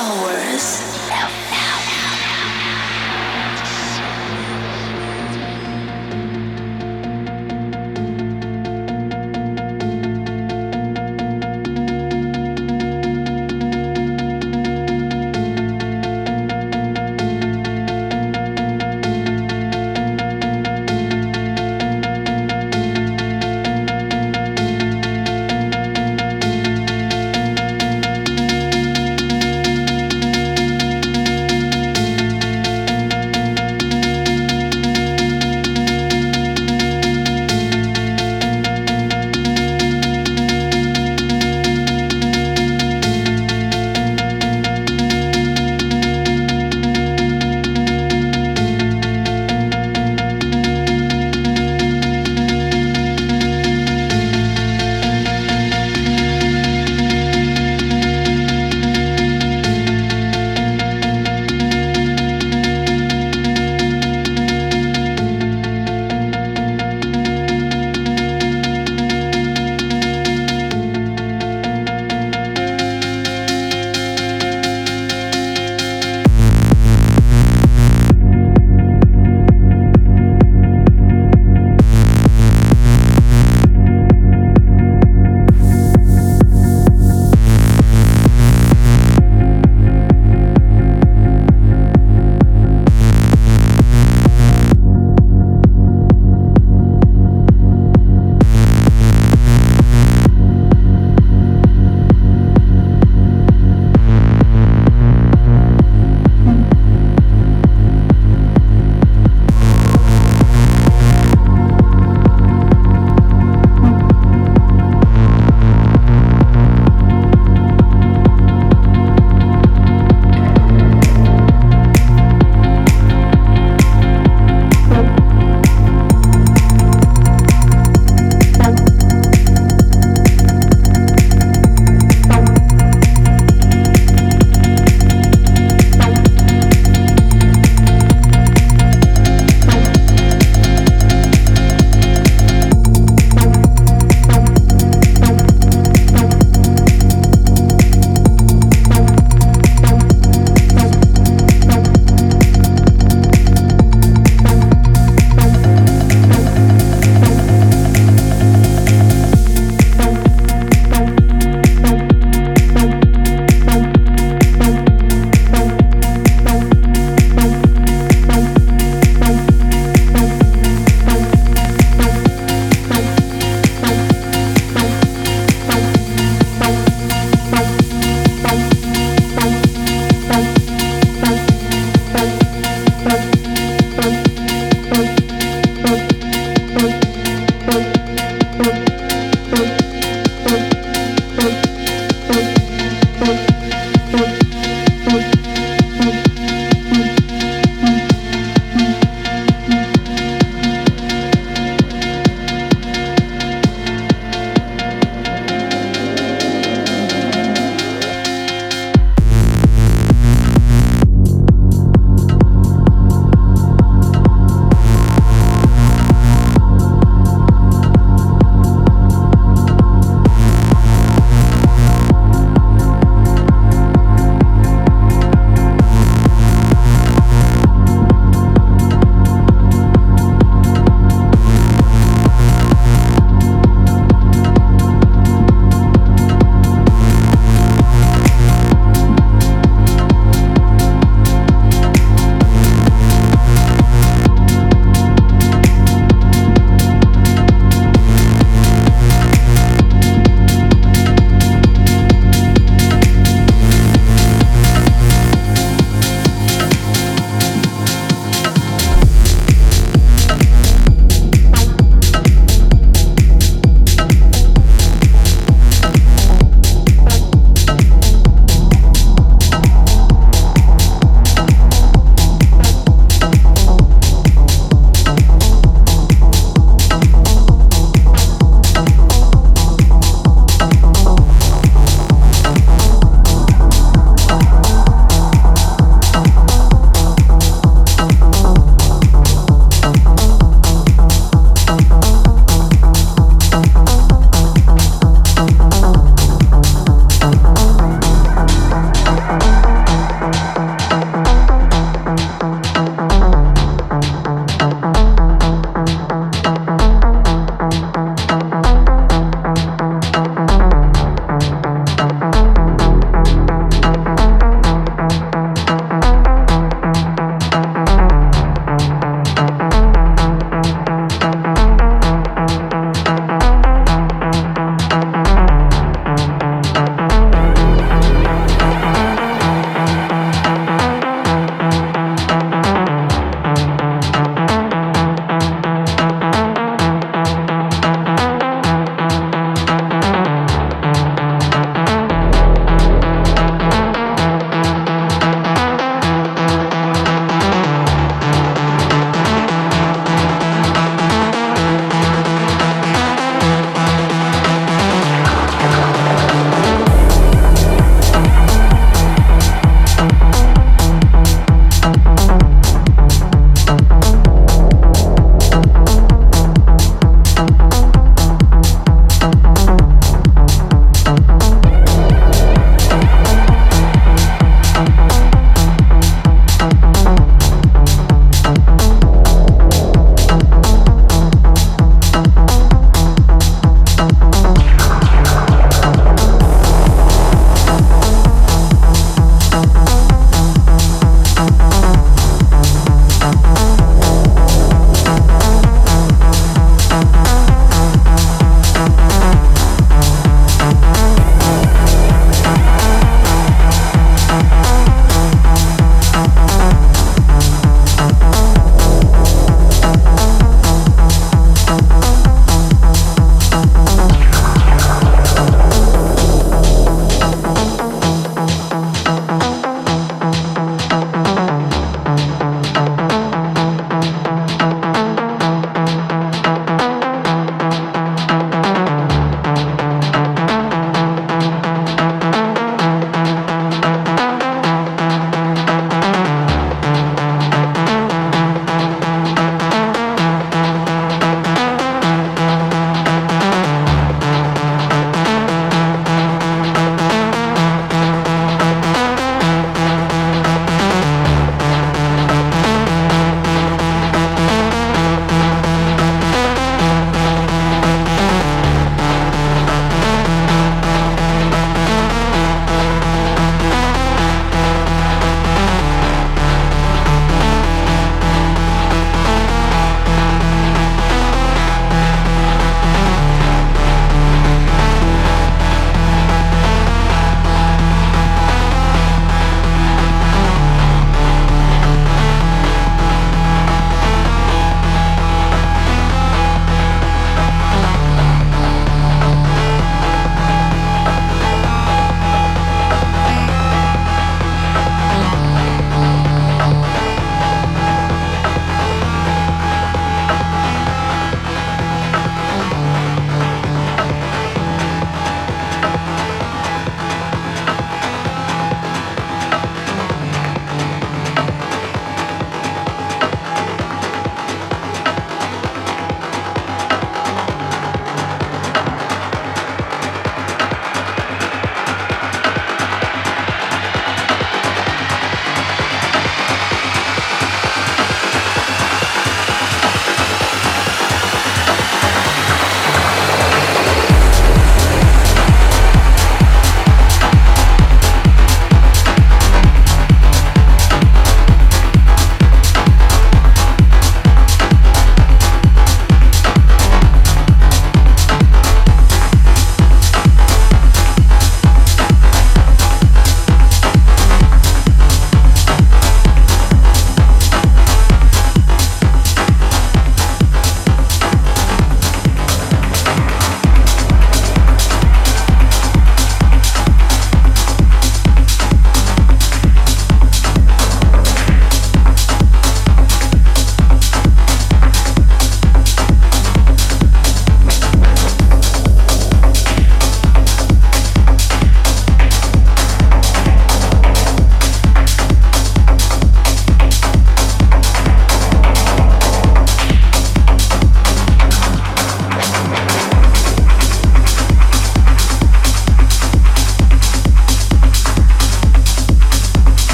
hours.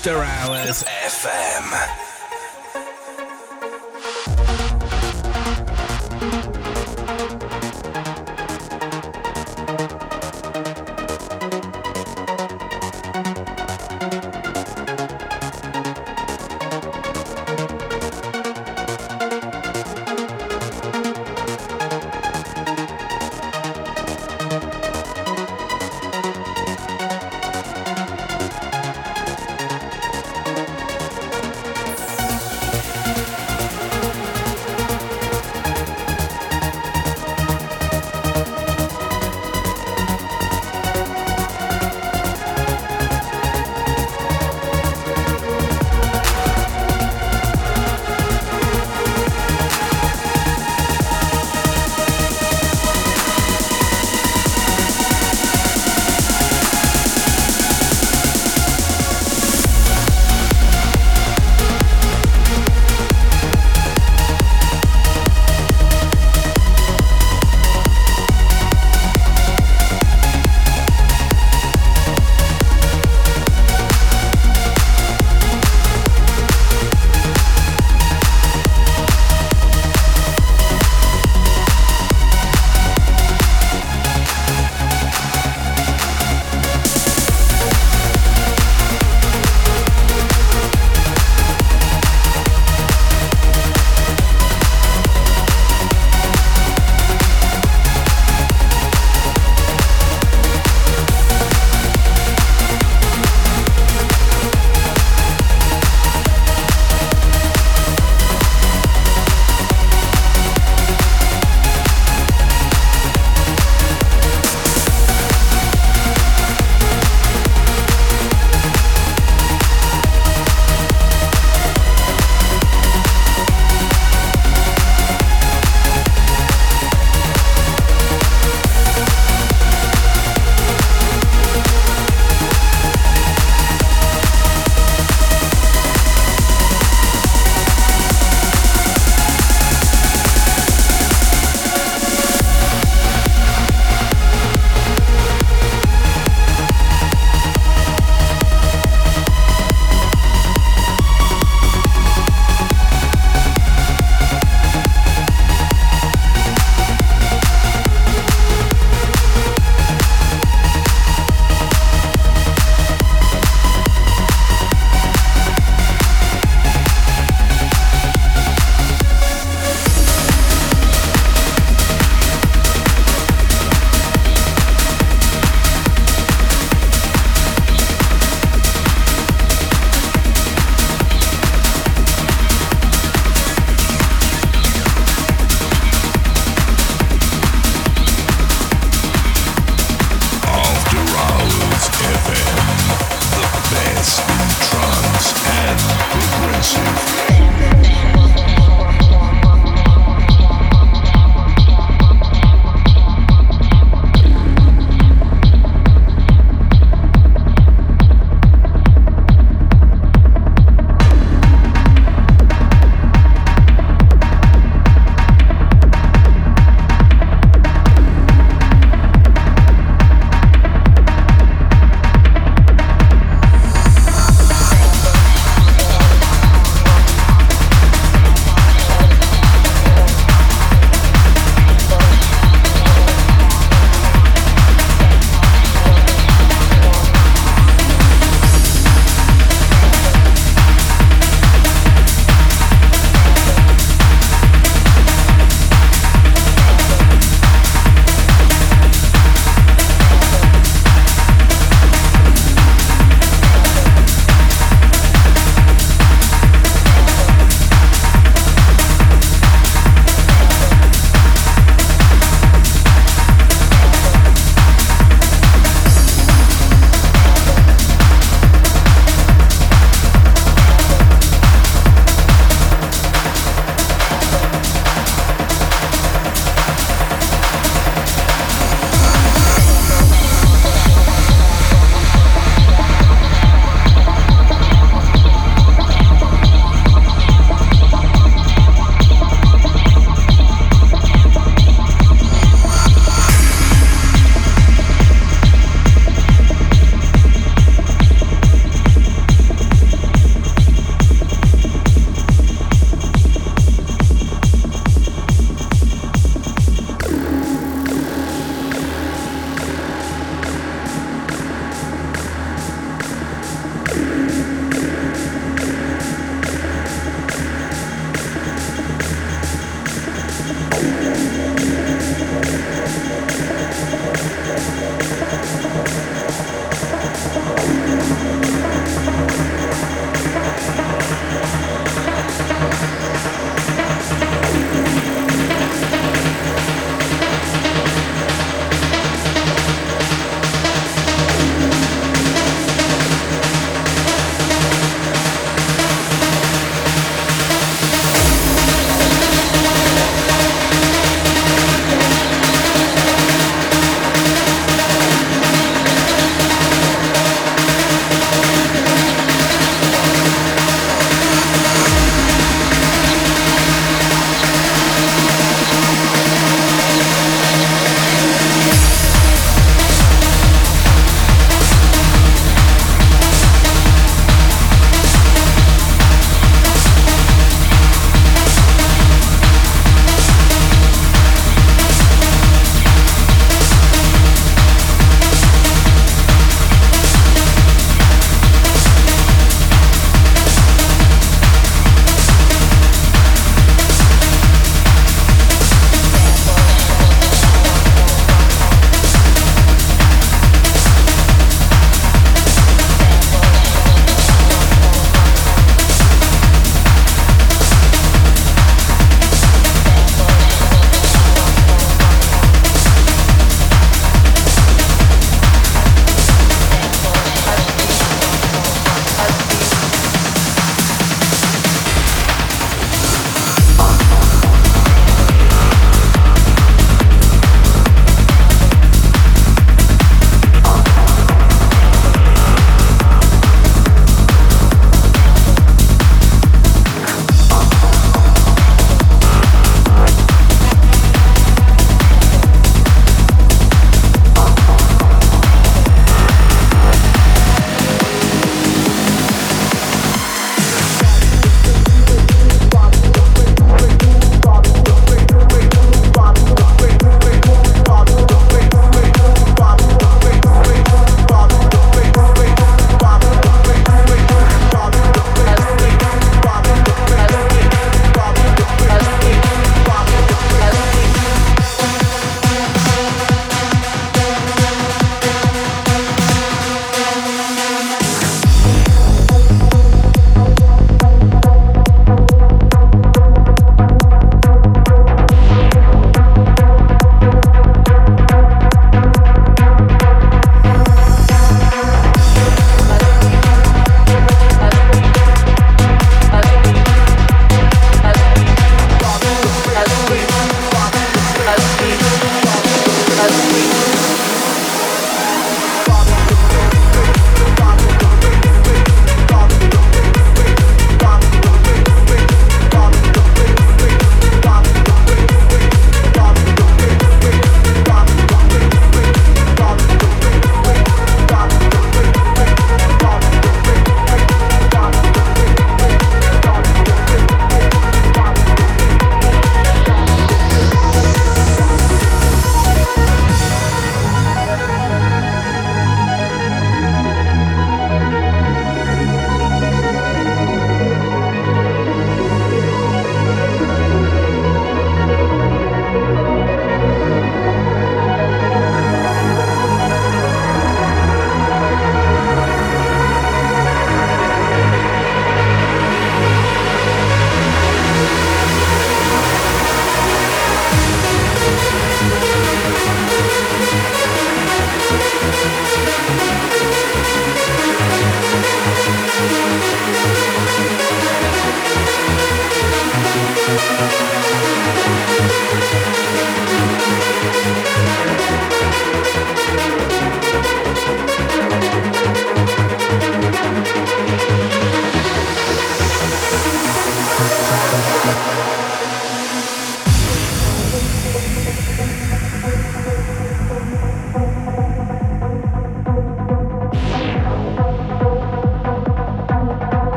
After Hours FM.